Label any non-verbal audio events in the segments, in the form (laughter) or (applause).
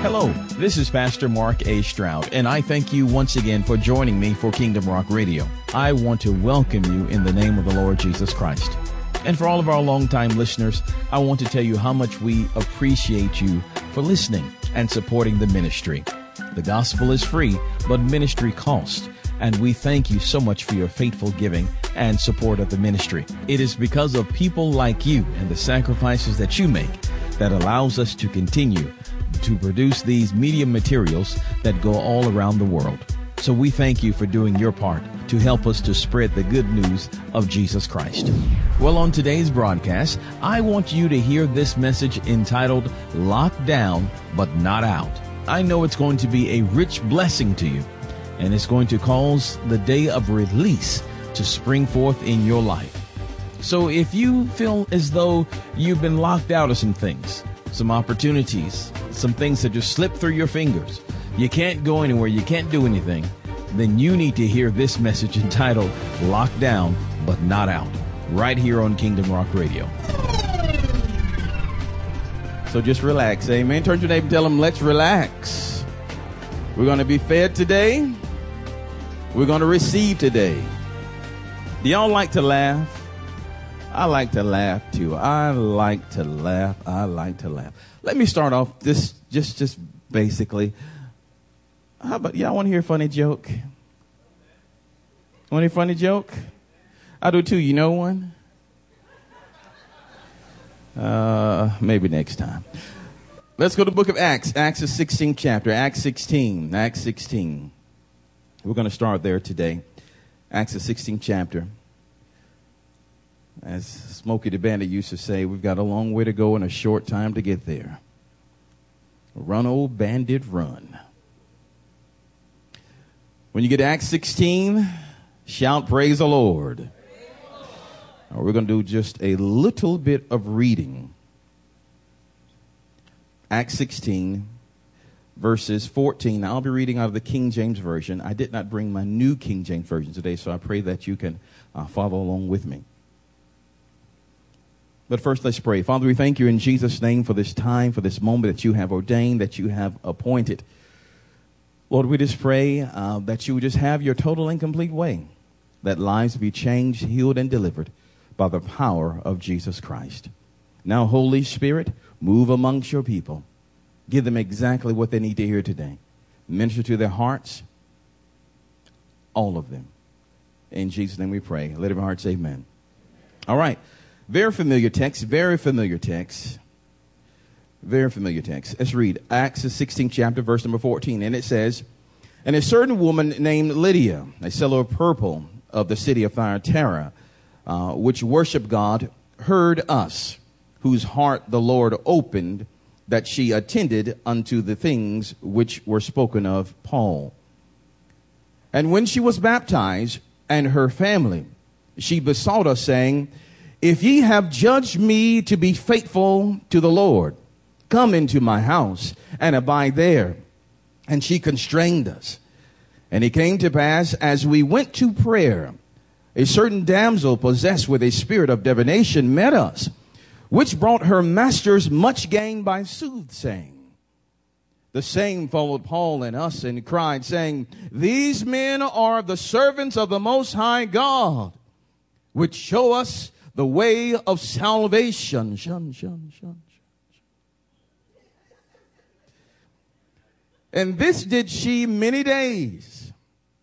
Hello, this is Pastor Mark A. Stroud, and I thank you once again for joining me for Kingdom Rock Radio. I want to welcome you in the name of the Lord Jesus Christ. And for all of our longtime listeners, I want to tell you how much we appreciate you for listening and supporting the ministry. The gospel is free, but ministry costs. And we thank you so much for your faithful giving and support of the ministry. It is because of people like you and the sacrifices that you make that allows us to continue to produce these media materials that go all around the world. So we thank you for doing your part to help us to spread the good news of Jesus Christ. Well, on today's broadcast, I want you to hear this message entitled Locked Down But Not Out. I know it's going to be a rich blessing to you, and it's going to cause the day of release to spring forth in your life. So if you feel as though you've been locked out of some things, some opportunities, some things that just slip through your fingers, you can't go anywhere, you can't do anything, then you need to hear this message entitled Locked Down But Not Out, right here on Kingdom Rock Radio. So just relax, amen. Turn to your neighbor and tell them, let's relax. We're going to be fed today. We're going to receive today. Do y'all like to laugh? I like to laugh too. I like to laugh. I like to laugh. Let me start off this just just basically. How about y'all want to hear a funny joke? Want a funny joke? I do too. You know one? Uh, maybe next time. Let's go to the book of Acts. Acts the 16th chapter. Acts 16. Acts 16. We're going to start there today. Acts the 16th chapter. As Smokey the Bandit used to say, we've got a long way to go and a short time to get there. Run, old bandit, run. When you get to Acts 16, shout praise the Lord. We're going to do just a little bit of reading. Acts 16, verses 14. Now, I'll be reading out of the King James Version. I did not bring my new King James Version today, so I pray that you can uh, follow along with me. But first, let's pray. Father, we thank you in Jesus' name for this time, for this moment that you have ordained, that you have appointed. Lord, we just pray uh, that you would just have your total and complete way, that lives be changed, healed, and delivered by the power of Jesus Christ. Now, Holy Spirit, move amongst your people. Give them exactly what they need to hear today. Minister to their hearts, all of them. In Jesus' name we pray. Let every heart say amen. All right. Very familiar text, very familiar text. Very familiar text. Let's read Acts, the 16th chapter, verse number 14. And it says, And a certain woman named Lydia, a seller of purple of the city of Thyatira, uh, which worshiped God, heard us, whose heart the Lord opened, that she attended unto the things which were spoken of Paul. And when she was baptized, and her family, she besought us, saying, if ye have judged me to be faithful to the Lord, come into my house and abide there. And she constrained us. And it came to pass as we went to prayer, a certain damsel possessed with a spirit of divination met us, which brought her masters much gain by soothsaying. The same followed Paul and us and cried, saying, These men are the servants of the Most High God, which show us the way of salvation. Shun, shun, shun, and this did she many days.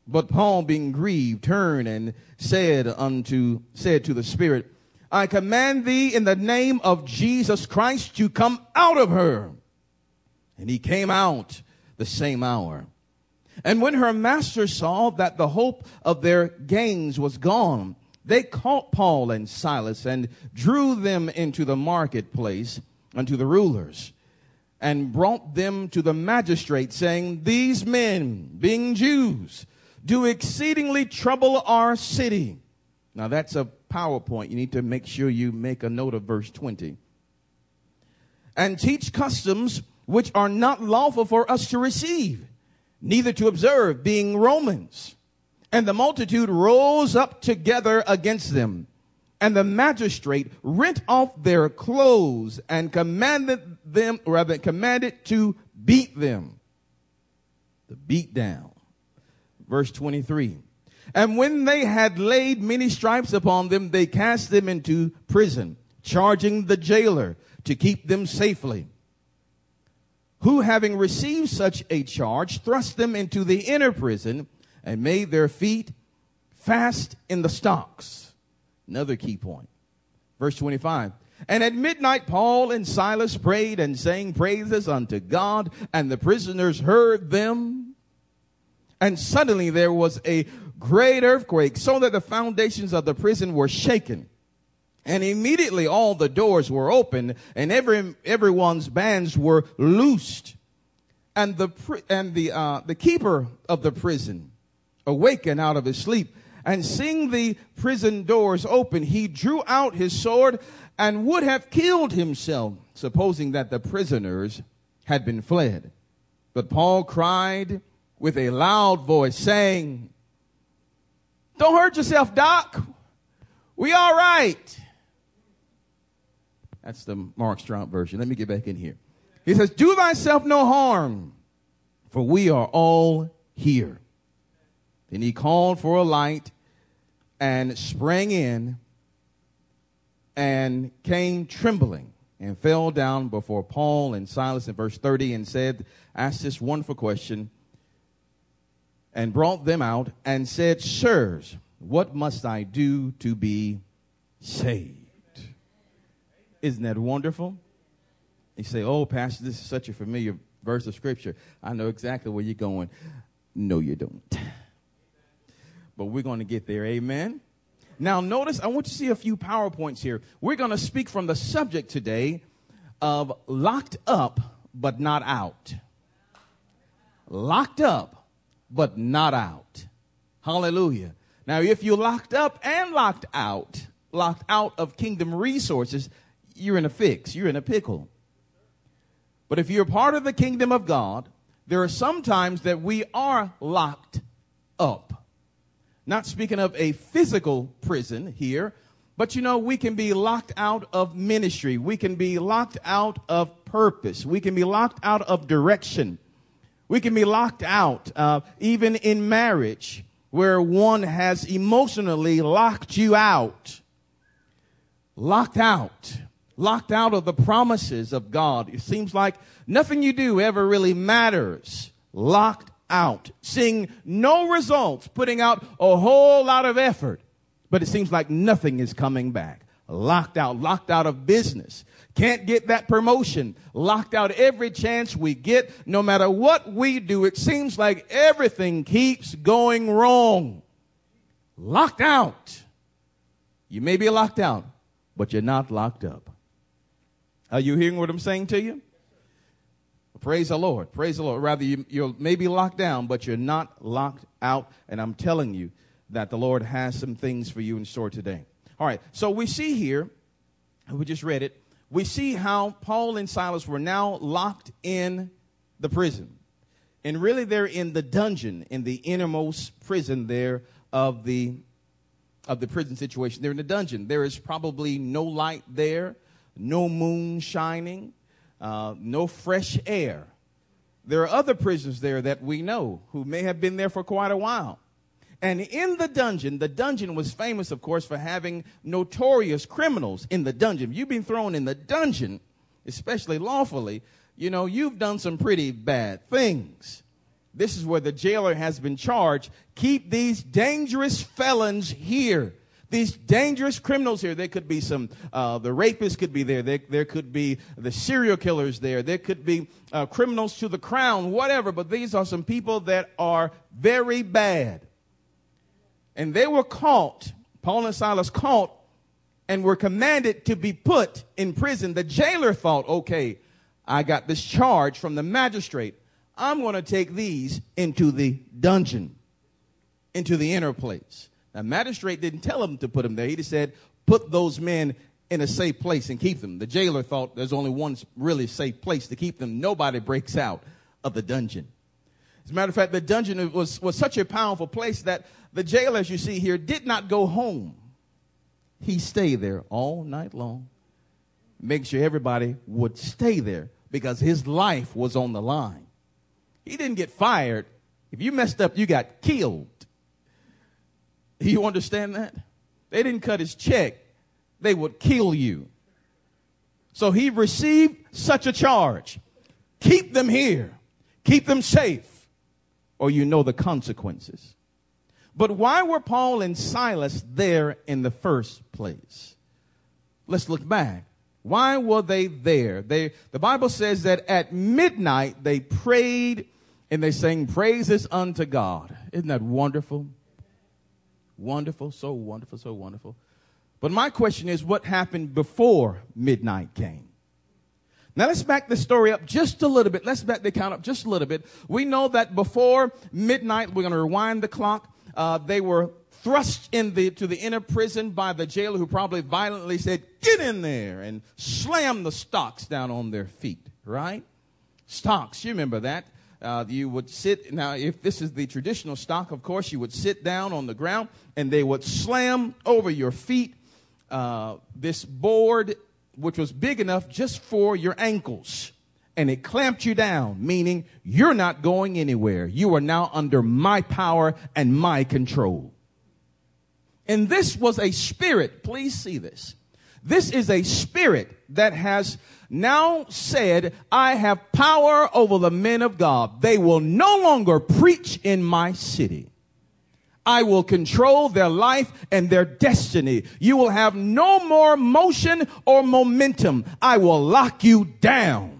But Paul, being grieved, turned and said unto said to the Spirit, I command thee in the name of Jesus Christ to come out of her. And he came out the same hour. And when her master saw that the hope of their gains was gone, they caught Paul and Silas and drew them into the marketplace unto the rulers and brought them to the magistrate, saying, These men, being Jews, do exceedingly trouble our city. Now that's a PowerPoint. You need to make sure you make a note of verse 20. And teach customs which are not lawful for us to receive, neither to observe, being Romans. And the multitude rose up together against them. And the magistrate rent off their clothes and commanded them, rather commanded to beat them. The beat down. Verse 23. And when they had laid many stripes upon them, they cast them into prison, charging the jailer to keep them safely. Who, having received such a charge, thrust them into the inner prison and made their feet fast in the stocks. Another key point. Verse 25. And at midnight, Paul and Silas prayed and sang praises unto God, and the prisoners heard them. And suddenly there was a great earthquake, so that the foundations of the prison were shaken. And immediately all the doors were opened, and every everyone's bands were loosed. And the and the uh, the keeper of the prison awakened out of his sleep and seeing the prison doors open, he drew out his sword and would have killed himself, supposing that the prisoners had been fled. But Paul cried with a loud voice, saying, Don't hurt yourself, Doc. We all right. That's the Mark Stroud's version. Let me get back in here. He says, Do thyself no harm, for we are all here. Then he called for a light and sprang in and came trembling and fell down before Paul and Silas in verse 30 and said, asked this wonderful question and brought them out and said, Sirs, what must I do to be saved? Isn't that wonderful? You say, Oh, Pastor, this is such a familiar verse of Scripture. I know exactly where you're going. No, you don't but we're going to get there. Amen. Now, notice, I want you to see a few PowerPoints here. We're going to speak from the subject today of locked up but not out. Locked up but not out. Hallelujah. Now, if you're locked up and locked out, locked out of kingdom resources, you're in a fix. You're in a pickle. But if you're part of the kingdom of God, there are some times that we are locked up. Not speaking of a physical prison here, but you know, we can be locked out of ministry. We can be locked out of purpose. We can be locked out of direction. We can be locked out, uh, even in marriage, where one has emotionally locked you out. Locked out. Locked out of the promises of God. It seems like nothing you do ever really matters. Locked out, seeing no results, putting out a whole lot of effort, but it seems like nothing is coming back. Locked out, locked out of business. Can't get that promotion. Locked out every chance we get. No matter what we do, it seems like everything keeps going wrong. Locked out. You may be locked out, but you're not locked up. Are you hearing what I'm saying to you? Praise the Lord. Praise the Lord. Rather, you, you're maybe locked down, but you're not locked out. And I'm telling you that the Lord has some things for you in store today. All right. So we see here, we just read it, we see how Paul and Silas were now locked in the prison. And really, they're in the dungeon, in the innermost prison there of the of the prison situation. They're in the dungeon. There is probably no light there, no moon shining uh, no fresh air. There are other prisoners there that we know who may have been there for quite a while. And in the dungeon, the dungeon was famous, of course, for having notorious criminals in the dungeon. You've been thrown in the dungeon, especially lawfully, you know, you've done some pretty bad things. This is where the jailer has been charged. Keep these dangerous felons here these dangerous criminals here. There could be some, uh, the rapists could be there. there. There could be the serial killers there. There could be uh, criminals to the crown, whatever. But these are some people that are very bad. And they were caught, Paul and Silas caught, and were commanded to be put in prison. The jailer thought, okay, I got this charge from the magistrate. I'm going to take these into the dungeon, into the inner place. The magistrate didn't tell him to put him there. He just said, put those men in a safe place and keep them. The jailer thought there's only one really safe place to keep them. Nobody breaks out of the dungeon. As a matter of fact, the dungeon was, was such a powerful place that the jailer, as you see here, did not go home. He stayed there all night long, make sure everybody would stay there because his life was on the line. He didn't get fired. If you messed up, you got killed. You understand that? They didn't cut his check, they would kill you. So he received such a charge. Keep them here, keep them safe, or you know the consequences. But why were Paul and Silas there in the first place? Let's look back. Why were they there? They, the Bible says that at midnight they prayed and they sang praises unto God. Isn't that wonderful? Wonderful, so wonderful, so wonderful. But my question is what happened before midnight came? Now let's back the story up just a little bit. Let's back the count up just a little bit. We know that before midnight, we're going to rewind the clock. Uh, they were thrust in the, the inner prison by the jailer who probably violently said, get in there and slam the stocks down on their feet, right? Stocks, you remember that. Uh, you would sit, now if this is the traditional stock, of course, you would sit down on the ground and they would slam over your feet uh, this board which was big enough just for your ankles. And it clamped you down, meaning you're not going anywhere. You are now under my power and my control. And this was a spirit, please see this. This is a spirit that has now said, I have power over the men of God. They will no longer preach in my city. I will control their life and their destiny. You will have no more motion or momentum. I will lock you down.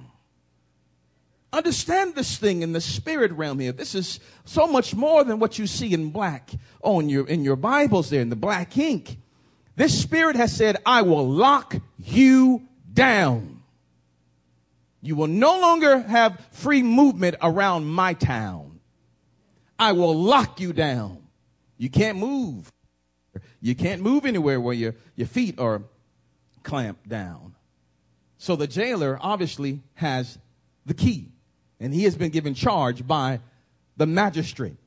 Understand this thing in the spirit realm here. This is so much more than what you see in black on your, in your Bibles there in the black ink. This spirit has said, I will lock you down. You will no longer have free movement around my town. I will lock you down. You can't move. You can't move anywhere where your, your feet are clamped down. So the jailer obviously has the key, and he has been given charge by the magistrate.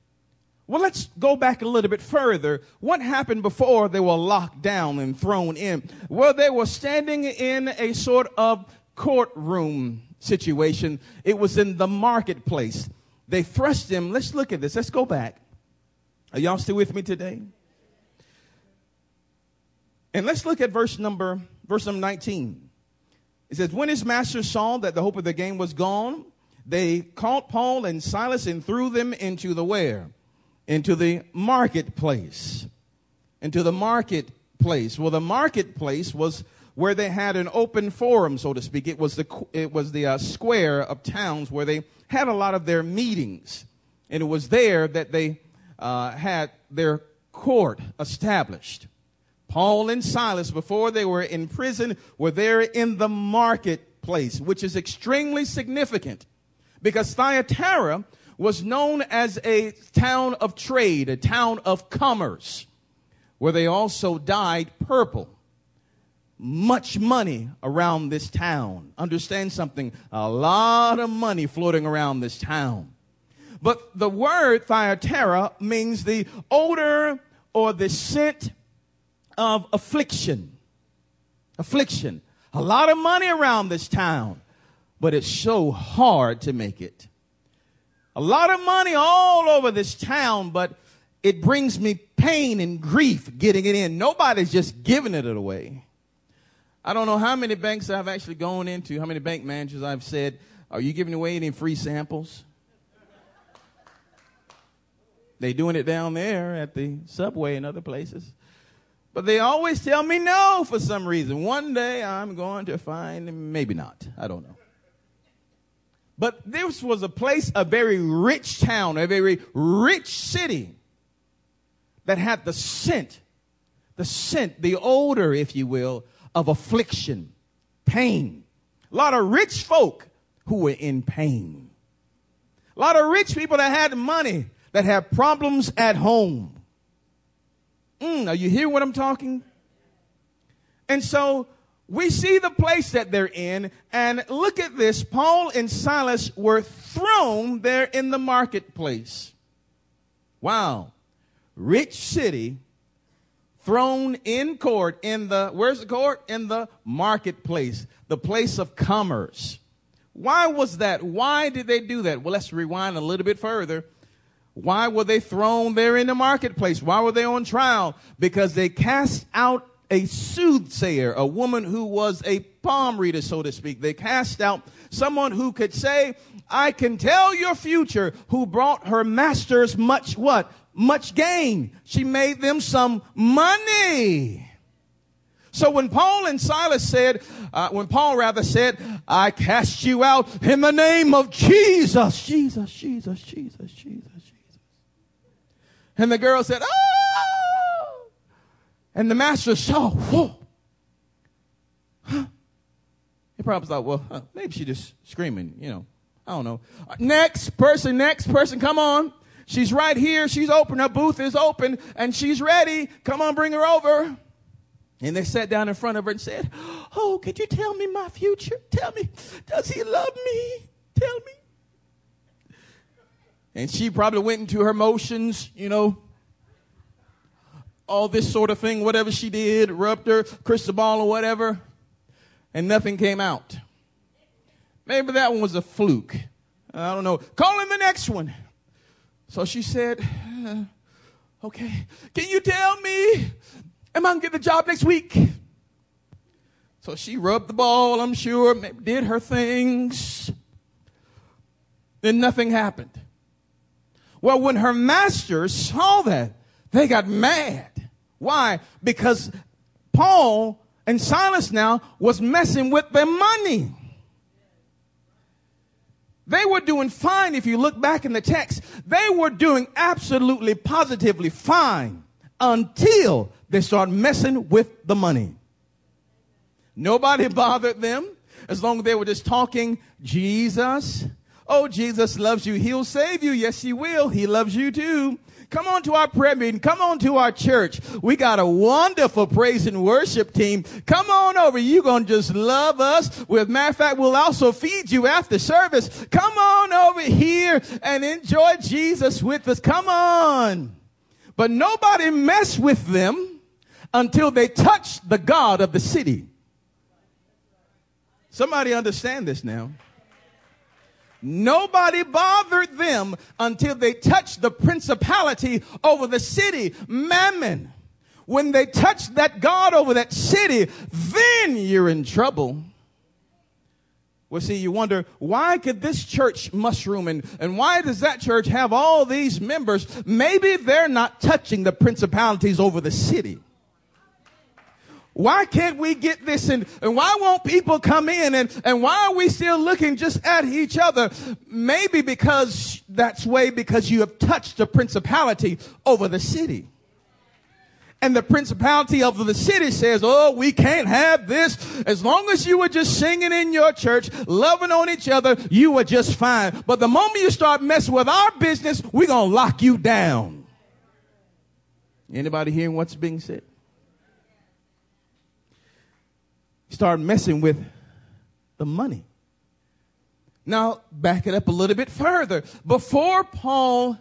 Well, let's go back a little bit further. What happened before they were locked down and thrown in? Well, they were standing in a sort of courtroom situation. It was in the marketplace. They thrust him. Let's look at this. Let's go back. Are y'all still with me today? And let's look at verse number verse number 19. It says, When his master saw that the hope of the game was gone, they caught Paul and Silas and threw them into the where? Into the marketplace. Into the marketplace. Well, the marketplace was where they had an open forum, so to speak. It was the, it was the uh, square of towns where they had a lot of their meetings. And it was there that they uh, had their court established. Paul and Silas, before they were in prison, were there in the marketplace, which is extremely significant because Thyatira was known as a town of trade, a town of commerce, where they also dyed purple. Much money around this town. Understand something? A lot of money floating around this town. But the word Thyatira means the odor or the scent of affliction. Affliction. A lot of money around this town, but it's so hard to make it. A lot of money all over this town, but it brings me pain and grief getting it in. Nobody's just giving it away. I don't know how many banks I've actually gone into, how many bank managers I've said, Are you giving away any free samples? They doing it down there at the subway and other places. But they always tell me no for some reason. One day I'm going to find, maybe not. I don't know. But this was a place, a very rich town, a very rich city that had the scent, the scent, the odor, if you will, of affliction, pain. A lot of rich folk who were in pain. A lot of rich people that had money that have problems at home. Mm, are you hearing what I'm talking? And so we see the place that they're in, and look at this. Paul and Silas were thrown there in the marketplace. Wow. Rich city, thrown in court in the, where's the court? In the marketplace, the place of commerce Why was that? Why did they do that? Well, let's rewind a little bit further. Why were they thrown there in the marketplace? Why were they on trial? Because they cast out a soothsayer, a woman who was a palm reader, so to speak. They cast out someone who could say, I can tell your future, who brought her masters much what? Much gain. She made them some money. So when Paul and Silas said, uh, when Paul rather said, I cast you out in the name of Jesus, Jesus, Jesus, Jesus, Jesus, Jesus. And the girl said, oh! And the master saw, whoa. He probably thought, well, huh, maybe she just screaming, you know. I don't know. Uh, next person, next person, come on. She's right here. She's open. Her booth is open and she's ready. Come on, bring her over. And they sat down in front of her and said, Oh, could you tell me my future? Tell me, does he love me? Tell me. And she probably went into her motions, you know, all this sort of thing, whatever she did, rubbed her crystal ball or whatever, and nothing came out. Maybe that one was a fluke. I don't know. Call in the next one. So she said, uh, Okay, can you tell me Am I to get the job next week? So she rubbed the ball, I'm sure, did her things. Then nothing happened. Well, when her masters saw that, they got mad. Why? Because Paul and Silas now was messing with their money. They were doing fine if you look back in the text. They were doing absolutely positively fine until they start messing with the money. Nobody (laughs) bothered them as long as they were just talking Jesus. Oh, Jesus loves you. He'll save you. Yes, he will. He loves you too. Come on to our prayer meeting. Come on to our church. We got a wonderful praise and worship team. Come on over. You're going to just love us. With matter of fact, we'll also feed you after service. Come on over here and enjoy Jesus with us. Come on. But nobody mess with them until they touch the God of the city. Somebody understand this now. Nobody bothered them until they touched the principality over the city, Mammon. When they touched that God over that city, then you're in trouble. Well, see, you wonder, why could this church mushroom and, and why does that church have all these members? Maybe they're not touching the principalities over the city. Why can't we get this and, and why won't people come in and, and why are we still looking just at each other? Maybe because that's way because you have touched the principality over the city and the principality of the city says, oh, we can't have this. As long as you were just singing in your church, loving on each other, you were just fine. But the moment you start messing with our business, we're going to lock you down. Anybody hearing what's being said? Start messing with the money. Now, back it up a little bit further. Before Paul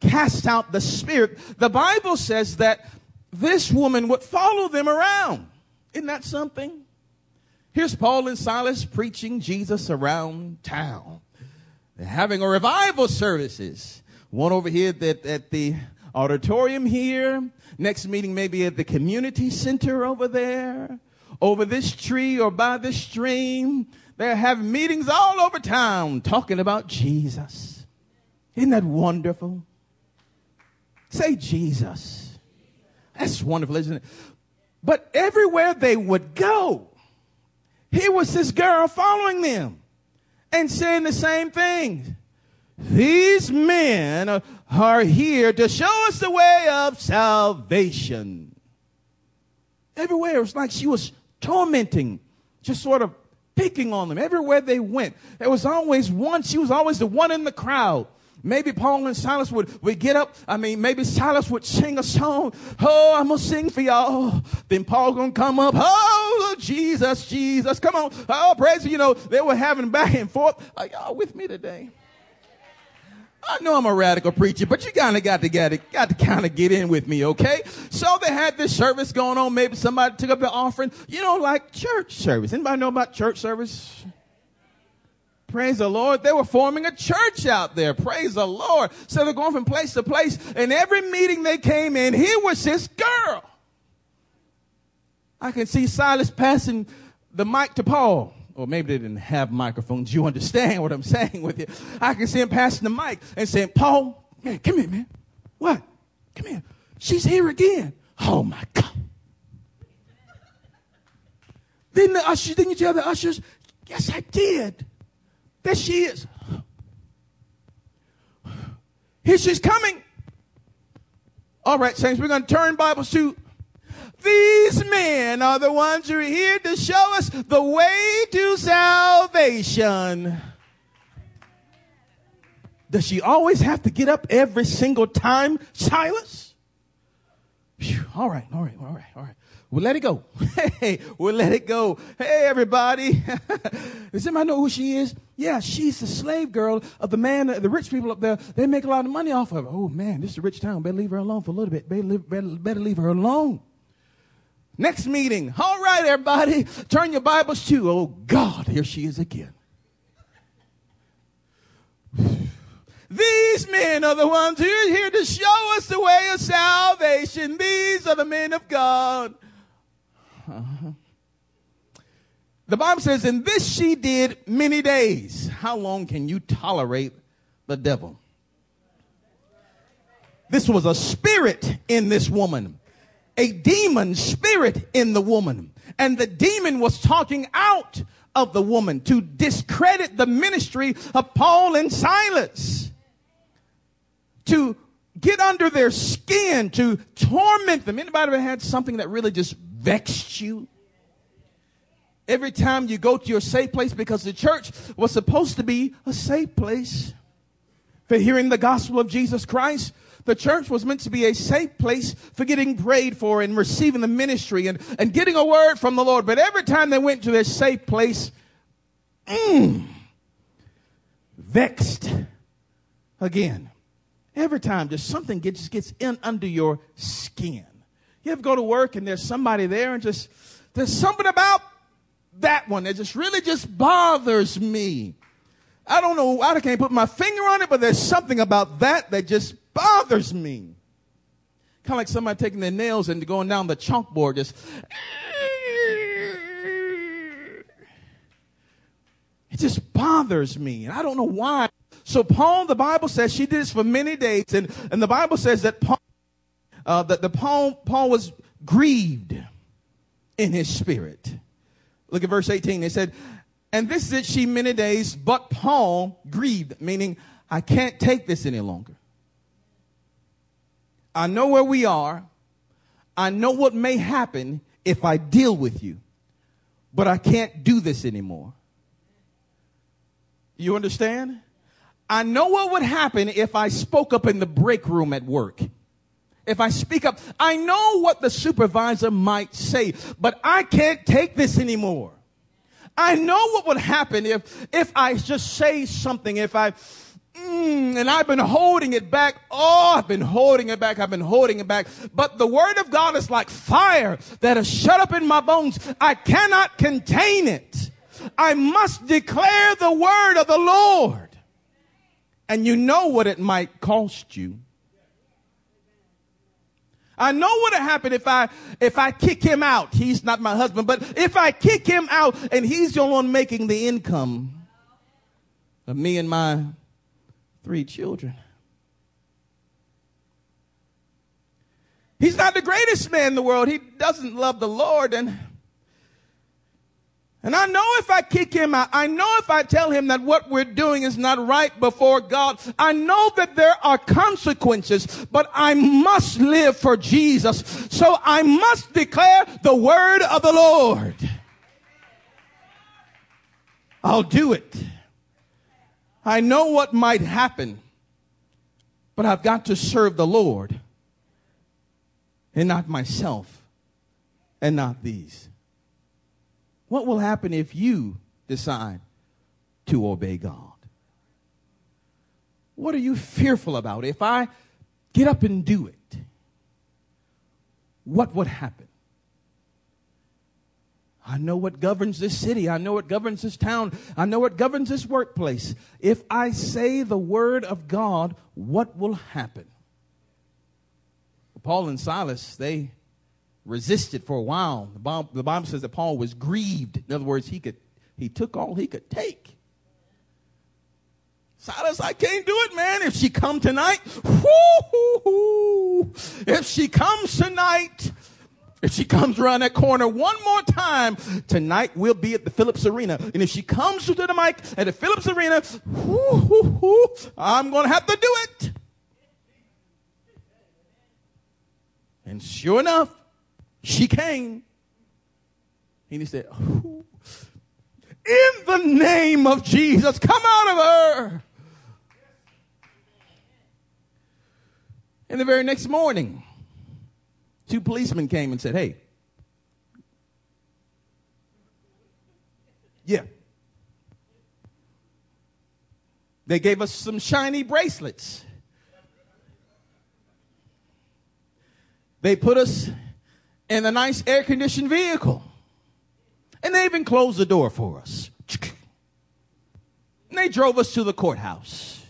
cast out the spirit, the Bible says that this woman would follow them around. Isn't that something? Here's Paul and Silas preaching Jesus around town. They're having a revival services. One over here that at the auditorium here. Next meeting maybe at the community center over there. Over this tree or by this stream. They're having meetings all over town talking about Jesus. Isn't that wonderful? Say Jesus. That's wonderful, isn't it? But everywhere they would go, here was this girl following them and saying the same thing. These men are here to show us the way of salvation. Everywhere, it was like she was tormenting, just sort of picking on them. Everywhere they went, there was always one, she was always the one in the crowd Maybe Paul and Silas would, would get up. I mean, maybe Silas would sing a song. Oh, I'm going to sing for y'all. Then Paul going to come up. Oh, Jesus, Jesus. Come on. Oh, praise. You know, they were having back and forth. Are y'all with me today? I know I'm a radical preacher, but you kind of got to get it, got to kind of get in with me, okay? So they had this service going on. Maybe somebody took up the offering, you know, like church service. Anybody know about church service? Praise the Lord. They were forming a church out there. Praise the Lord. So they're going from place to place. And every meeting they came in, here was this girl. I can see Silas passing the mic to Paul. Or maybe they didn't have microphones. You understand what I'm saying with you. I can see him passing the mic and saying, Paul, man, come here, man. What? Come here. She's here again. Oh my God. Didn't the ushers, didn't you tell the ushers? Yes, I did. There she is. Here she's coming. All right, saints, we're going to turn Bibles to these men are the ones who are here to show us the way to salvation. Does she always have to get up every single time, Silas? Whew, all right, all right, all right, all right. We'll let it go. (laughs) Hey, we'll let it go. Hey, everybody. (laughs) Does anybody know who she is? Yeah, she's the slave girl of the man, the rich people up there. They make a lot of money off of her. Oh, man, this is a rich town. Better leave her alone for a little bit. Better, better, better leave her alone. Next meeting. All right, everybody. Turn your Bibles to, oh, God, here she is again. These men are the ones who are here to show us the way of salvation. These are the men of God. Uh-huh. The Bible says, and this she did many days. How long can you tolerate the devil? This was a spirit in this woman, a demon spirit in the woman. And the demon was talking out of the woman to discredit the ministry of Paul and Silas, to get under their skin, to torment them. Anybody ever had something that really just vexed you? Every time you go to your safe place, because the church was supposed to be a safe place for hearing the gospel of Jesus Christ. The church was meant to be a safe place for getting prayed for and receiving the ministry and, and getting a word from the Lord. But every time they went to their safe place, mm, vexed again. Every time just something gets, gets in under your skin. You ever go to work and there's somebody there and just, there's something about that one that just really just bothers me. I don't know, I can't put my finger on it, but there's something about that that just bothers me. Kind of like somebody taking their nails and going down the chalkboard, just. It just bothers me. And I don't know why. So Paul, the Bible says she did this for many days. And, and the Bible says that Paul, uh, that the Paul, Paul was grieved in his spirit. Look at verse 18. They said, and this did she many days, but Paul grieved, meaning I can't take this any longer. I know where we are. I know what may happen if I deal with you, but I can't do this anymore. You understand? I know what would happen if I spoke up in the break room at work. If I speak up, I know what the supervisor might say, but I can't take this anymore. I know what would happen if, if I just say something, if I, Mm, and I've been holding it back. Oh, I've been holding it back. I've been holding it back. But the word of God is like fire that is shut up in my bones. I cannot contain it. I must declare the word of the Lord. And you know what it might cost you. I know what'll happen if I if I kick him out. He's not my husband, but if I kick him out and he's the only one making the income of me and my three children. He's not the greatest man in the world. He doesn't love the Lord and and I know if I kick him out, I know if I tell him that what we're doing is not right before God, I know that there are consequences, but I must live for Jesus. So I must declare the word of the Lord. I'll do it. I know what might happen, but I've got to serve the Lord and not myself and not these. What will happen if you decide to obey God? What are you fearful about? If I get up and do it, what would happen? I know what governs this city. I know what governs this town. I know what governs this workplace. If I say the word of God, what will happen? Paul and Silas, they resisted for a while. The Bible, says that Paul was grieved. In other words, he could he took all he could take. Silas, I can't do it, man. If she come tonight, if she comes tonight, if she comes around that corner one more time, tonight we'll be at the Phillips Arena. And if she comes to the mic at the Phillips Arena, I'm going to have to do it. And sure enough, she came. And he said, In the name of Jesus, come out of her. And the very next morning, two policemen came and said, Hey, yeah. They gave us some shiny bracelets. They put us in a nice air conditioned vehicle. And they even closed the door for us. And they drove us to the courthouse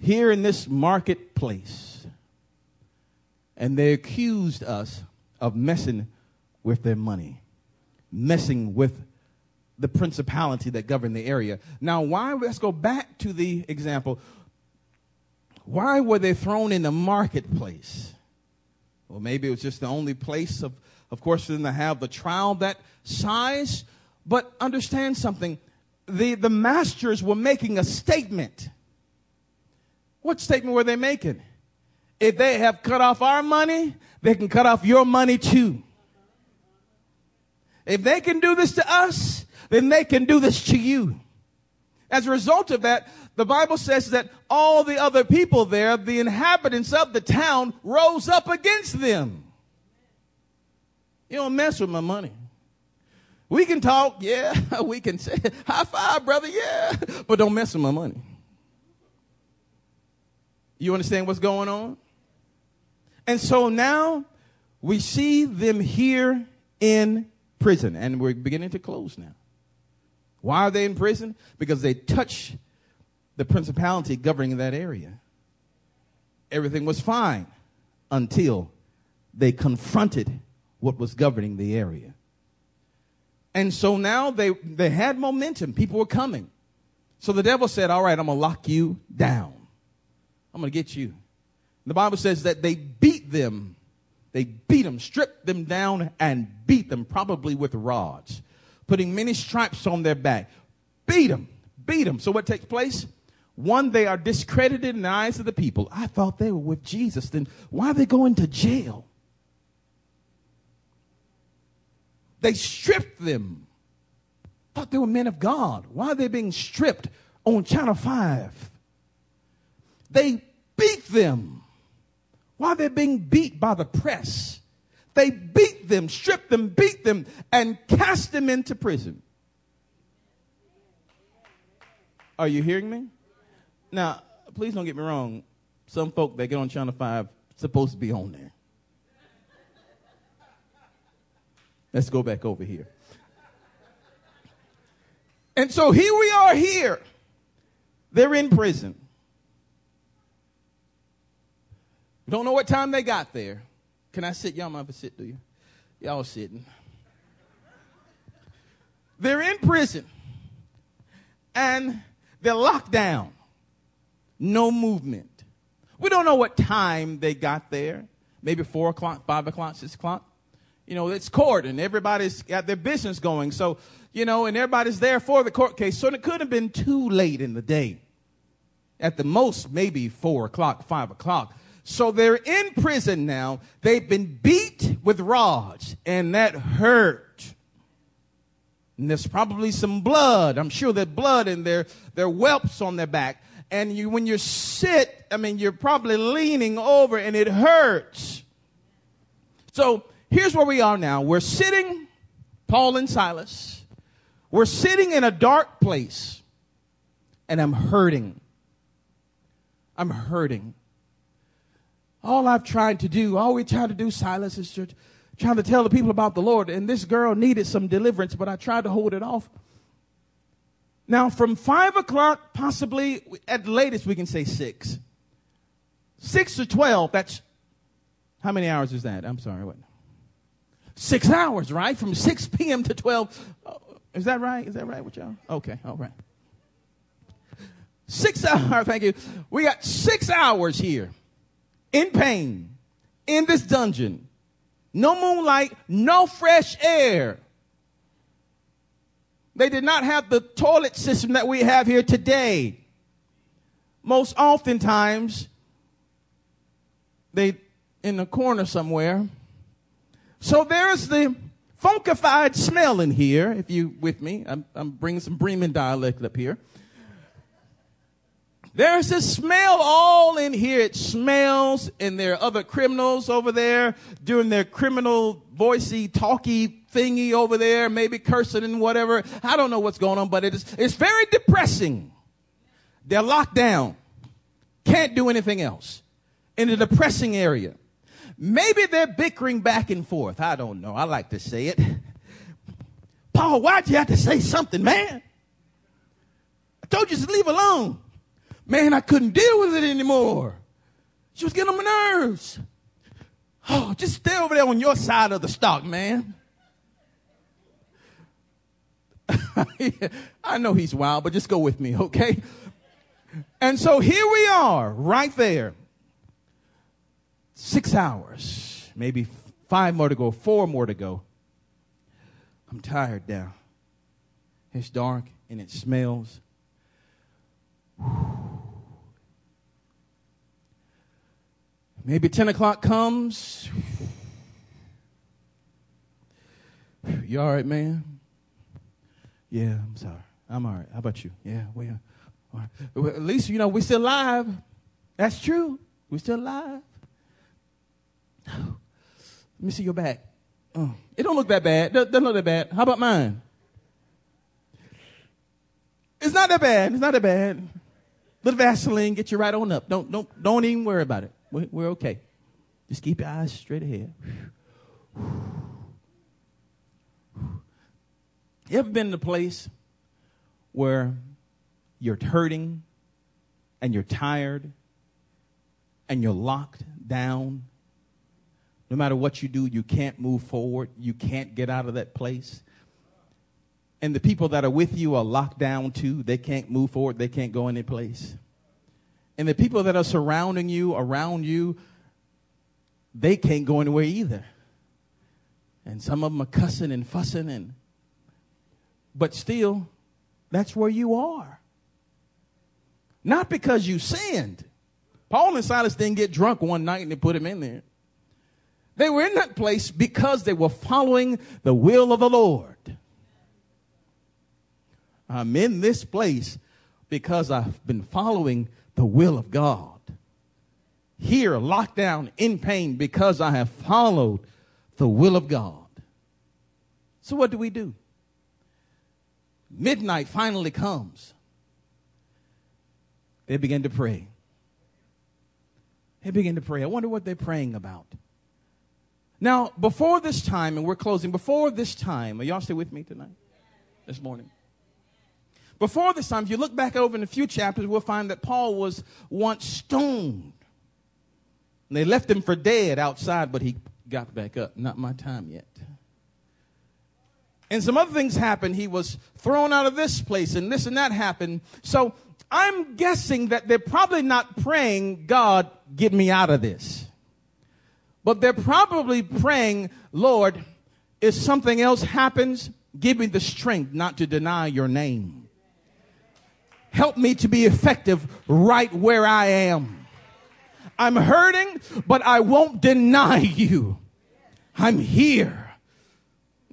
here in this marketplace. And they accused us of messing with their money, messing with the principality that governed the area. Now, why? Let's go back to the example. Why were they thrown in the marketplace? Well, maybe it was just the only place of, of course, for them to have the trial that size. But understand something. The, the masters were making a statement. What statement were they making? If they have cut off our money, they can cut off your money too. If they can do this to us, then they can do this to you. As a result of that, the Bible says that all the other people there, the inhabitants of the town, rose up against them. You don't mess with my money. We can talk, yeah. (laughs) We can say, (laughs) high five, brother, yeah. But don't mess with my money. You understand what's going on? And so now we see them here in prison, and we're beginning to close now. Why are they in prison? Because they touch the principality governing that area. Everything was fine until they confronted what was governing the area. And so now they, they had momentum. People were coming. So the devil said, All right, I'm going to lock you down. I'm going to get you. The Bible says that they beat them. They beat them, stripped them down, and beat them, probably with rods, putting many stripes on their back. Beat them, beat them. So what takes place? One, they are discredited in the eyes of the people. I thought they were with Jesus. Then why are they going to jail? They stripped them. thought they were men of God. Why are they being stripped on Channel 5? They beat them. Why are being beat by the press? They beat them, stripped them, beat them, and cast them into prison. Are you hearing me? Now, please don't get me wrong. Some folk that get on Channel 5 supposed to be on there. Let's go back over here. And so here we are here. They're in prison. Don't know what time they got there. Can I sit? Y'all might sit, do you? Y'all sitting. They're in prison. And they're locked down no movement. We don't know what time they got there. Maybe four o'clock, five o'clock, six o'clock. You know, it's court and everybody's got their business going. So, you know, and everybody's there for the court case. So it could have been too late in the day. At the most, maybe four o'clock, five o'clock. So they're in prison now. They've been beat with rods and that hurt. And there's probably some blood. I'm sure there's blood in their, their whelps on their back and you, when you sit, I mean, you're probably leaning over and it hurts. So here's where we are now. We're sitting, Paul and Silas, we're sitting in a dark place, and I'm hurting. I'm hurting. All I've tried to do, all we try to do, Silas, is trying to tell the people about the Lord, and this girl needed some deliverance, but I tried to hold it off. Now, from five o'clock, possibly at the latest, we can say six. Six to 12, that's how many hours is that? I'm sorry, what? Six hours, right? From 6 p.m. to 12. is that right? Is that right with y'all? Okay, all right. Six (laughs) hours, thank you. We got six hours here in pain in this dungeon. No moonlight, no fresh air. They did not have the toilet system that we have here today. Most oftentimes, they in the corner somewhere. So there's the funkified smell in here. If you with me, I'm, I'm bringing some Bremen dialect up here. There's a smell all in here. It smells, and there are other criminals over there doing their criminal voicey, talky thingy over there, maybe cursing and whatever. I don't know what's going on, but it is, it's very depressing. They're locked down. Can't do anything else. In a depressing area. Maybe they're bickering back and forth. I don't know. I like to say it. Paul, why'd you have to say something, man? I told you to leave alone. Man, I couldn't deal with it anymore. She was getting on my nerves. Oh, just stay over there on your side of the stock, man. (laughs) I know he's wild, but just go with me, okay? And so here we are, right there. Six hours, maybe five more to go, four more to go. I'm tired now. It's dark and it smells. Maybe 10 o'clock comes. You all right, man? Yeah, I'm sorry. I'm all right. How about you? Yeah, we well, well, at least, you know, we're still alive. That's true. We're still alive. Let me see your back. Oh, it don't look that bad. Doesn't look that bad. How about mine? It's not that bad. It's not that bad. Little Vaseline, get you right on up. Don't don't don't even worry about it. We're, we're okay. Just keep your eyes straight ahead. You ever been in a place where you're hurting and you're tired and you're locked down? No matter what you do, you can't move forward. You can't get out of that place. And the people that are with you are locked down too. They can't move forward. They can't go any place. And the people that are surrounding you, around you, they can't go anywhere either. And some of them are cussing and fussing and but still that's where you are. Not because you sinned. Paul and Silas didn't get drunk one night and they put him in there. They were in that place because they were following the will of the Lord. I'm in this place because I've been following the will of God. Here, locked down in pain because I have followed the will of God. So, what do we do? Midnight finally comes. They begin to pray. They begin to pray. I wonder what they're praying about. Now, before this time, and we're closing, before this time, are y'all still with me tonight? This morning. Before this time, if you look back over in a few chapters, we'll find that Paul was once stoned. And they left him for dead outside, but he got back up. Not my time yet. And some other things happened. He was thrown out of this place, and this and that happened. So I'm guessing that they're probably not praying, God, get me out of this. But they're probably praying, Lord, if something else happens, give me the strength not to deny your name. Help me to be effective right where I am. I'm hurting, but I won't deny you. I'm here.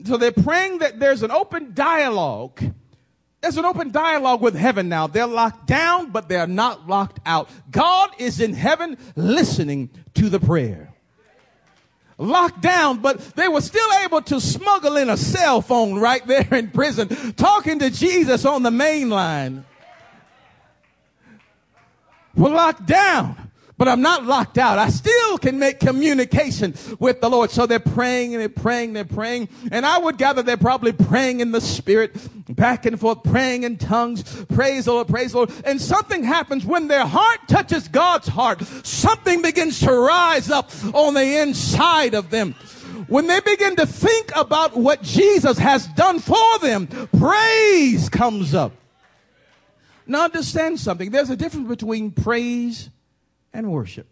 So they're praying that there's an open dialogue. There's an open dialogue with heaven now. They're locked down, but they're not locked out. God is in heaven listening to the prayer. Locked down, but they were still able to smuggle in a cell phone right there in prison, talking to Jesus on the main line were locked down, but I'm not locked out. I still can make communication with the Lord. So they're praying and they're praying, they're praying. And I would gather they're probably praying in the spirit, back and forth, praying in tongues. Praise the Lord, praise the Lord. And something happens when their heart touches God's heart. Something begins to rise up on the inside of them. When they begin to think about what Jesus has done for them, praise comes up. Now understand something. There's a difference between praise and worship.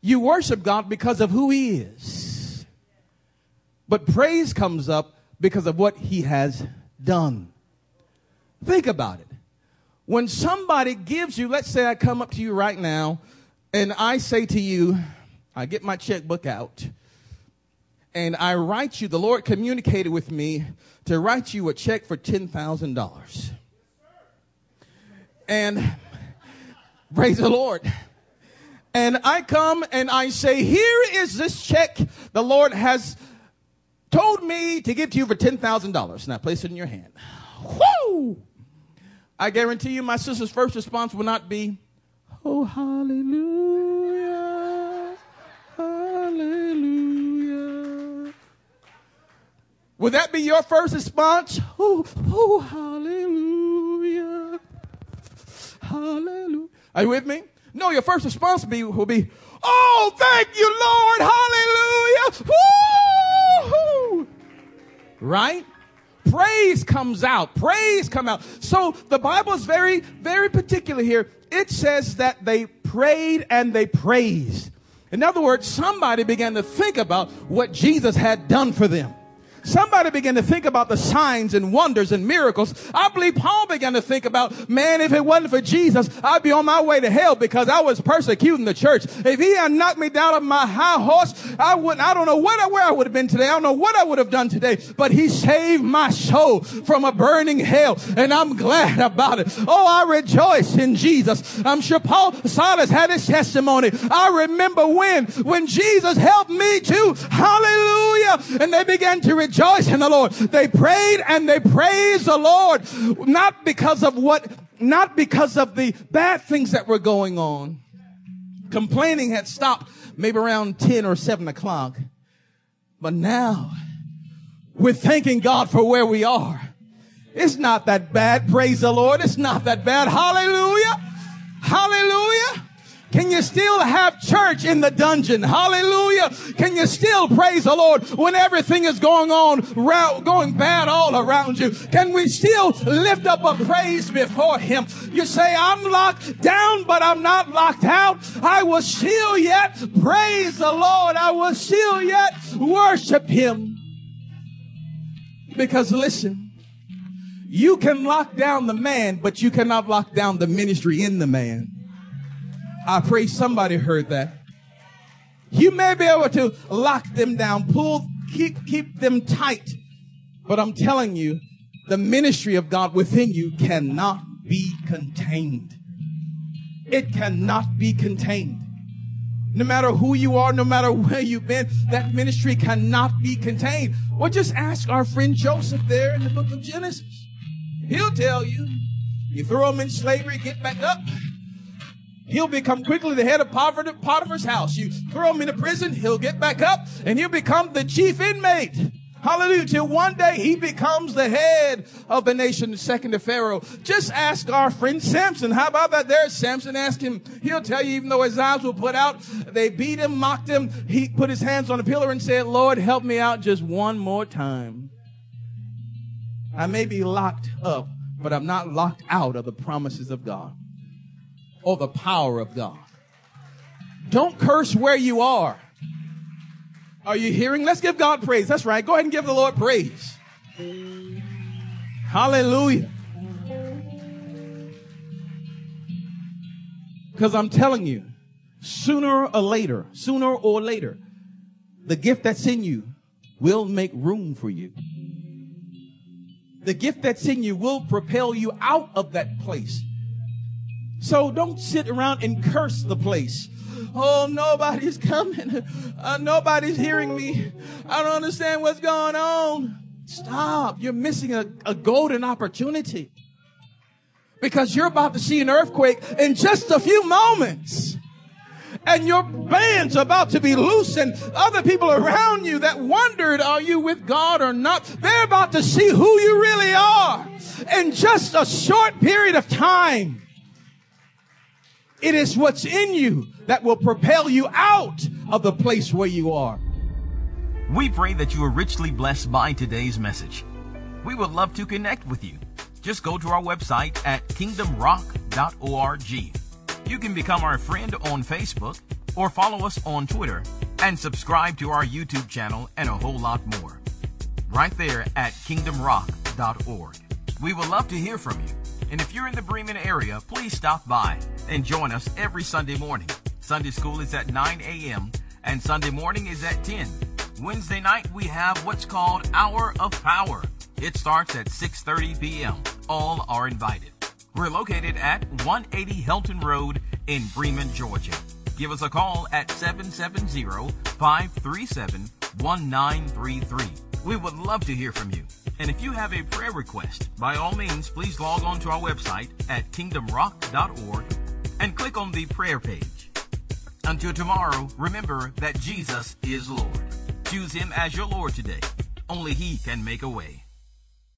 You worship God because of who He is. But praise comes up because of what He has done. Think about it. When somebody gives you, let's say I come up to you right now and I say to you, I get my checkbook out and I write you, the Lord communicated with me to write you a check for $10,000. And Praise the Lord. And I come and I say, here is this check the Lord has told me to give to you for $10,000. Now place it in your hand. Whoo! I guarantee you my sister's first response will not be, oh, hallelujah, hallelujah. Would that be your first response? Oh, oh, hallelujah, hallelujah. Are you with me? No, your first response will be, will be Oh, thank you, Lord. Hallelujah. Woo! Right? Praise comes out. Praise come out. So the Bible is very, very particular here. It says that they prayed and they praised. In other words, somebody began to think about what Jesus had done for them. Somebody began to think about the signs and wonders and miracles. I believe Paul began to think about, man, if it wasn't for Jesus, I'd be on my way to hell because I was persecuting the church. If he had knocked me down on my high horse, I wouldn't, I don't know what, where I would have been today. I don't know what I would have done today, but he saved my soul from a burning hell and I'm glad about it. Oh, I rejoice in Jesus. I'm sure Paul Silas had his testimony. I remember when, when Jesus helped me too. Hallelujah. And they began to rejoice rejoice in the Lord. They prayed and they praised the Lord, not because of what, not because of the bad things that were going on. Complaining had stopped maybe around 10 or 7 o'clock. But now we're thanking God for where we are. It's not that bad. Praise the Lord. It's not that bad. Hallelujah. Hallelujah. Can you still have church in the dungeon? Hallelujah. Can you still praise the Lord when everything is going on, going bad all around you? Can we still lift up a praise before Him? You say, I'm locked down, but I'm not locked out. I will still yet praise the Lord. I will still yet worship Him. Because listen, you can lock down the man, but you cannot lock down the ministry in the man. I pray somebody heard that. You may be able to lock them down, pull, keep, keep them tight. But I'm telling you, the ministry of God within you cannot be contained. It cannot be contained. No matter who you are, no matter where you've been, that ministry cannot be contained. Well, just ask our friend Joseph there in the book of Genesis. He'll tell you. You throw him in slavery, get back up. He'll become quickly the head of Potiphar's house. You throw him into prison, he'll get back up and he'll become the chief inmate. Hallelujah. Till one day he becomes the head of the nation, second to Pharaoh. Just ask our friend Samson. How about that? There's Samson. Ask him. He'll tell you, even though his eyes were put out, they beat him, mocked him. He put his hands on a pillar and said, Lord, help me out just one more time. I may be locked up, but I'm not locked out of the promises of God or the power of God. Don't curse where you are. Are you hearing? Let's give God praise. That's right. Go ahead and give the Lord praise. Hallelujah. Because I'm telling you, sooner or later, sooner or later, the gift that's in you will make room for you. The gift that's in you will propel you out of that place so don't sit around and curse the place. Oh, nobody's coming. Uh, nobody's hearing me. I don't understand what's going on. Stop. You're missing a, a golden opportunity because you're about to see an earthquake in just a few moments. and your band's about to be loosened. other people around you that wondered, are you with God or not? They're about to see who you really are in just a short period of time. It is what's in you that will propel you out of the place where you are. We pray that you are richly blessed by today's message. We would love to connect with you. Just go to our website at kingdomrock.org. You can become our friend on Facebook or follow us on Twitter and subscribe to our YouTube channel and a whole lot more. Right there at kingdomrock.org. We would love to hear from you. And if you're in the Bremen area, please stop by and join us every Sunday morning. Sunday school is at 9 a.m. and Sunday morning is at 10. Wednesday night we have what's called Hour of Power. It starts at 6:30 p.m. All are invited. We're located at 180 Hilton Road in Bremen, Georgia. Give us a call at 770-537-1933. We would love to hear from you. And if you have a prayer request, by all means, please log on to our website at kingdomrock.org and click on the prayer page. Until tomorrow, remember that Jesus is Lord. Choose Him as your Lord today. Only He can make a way.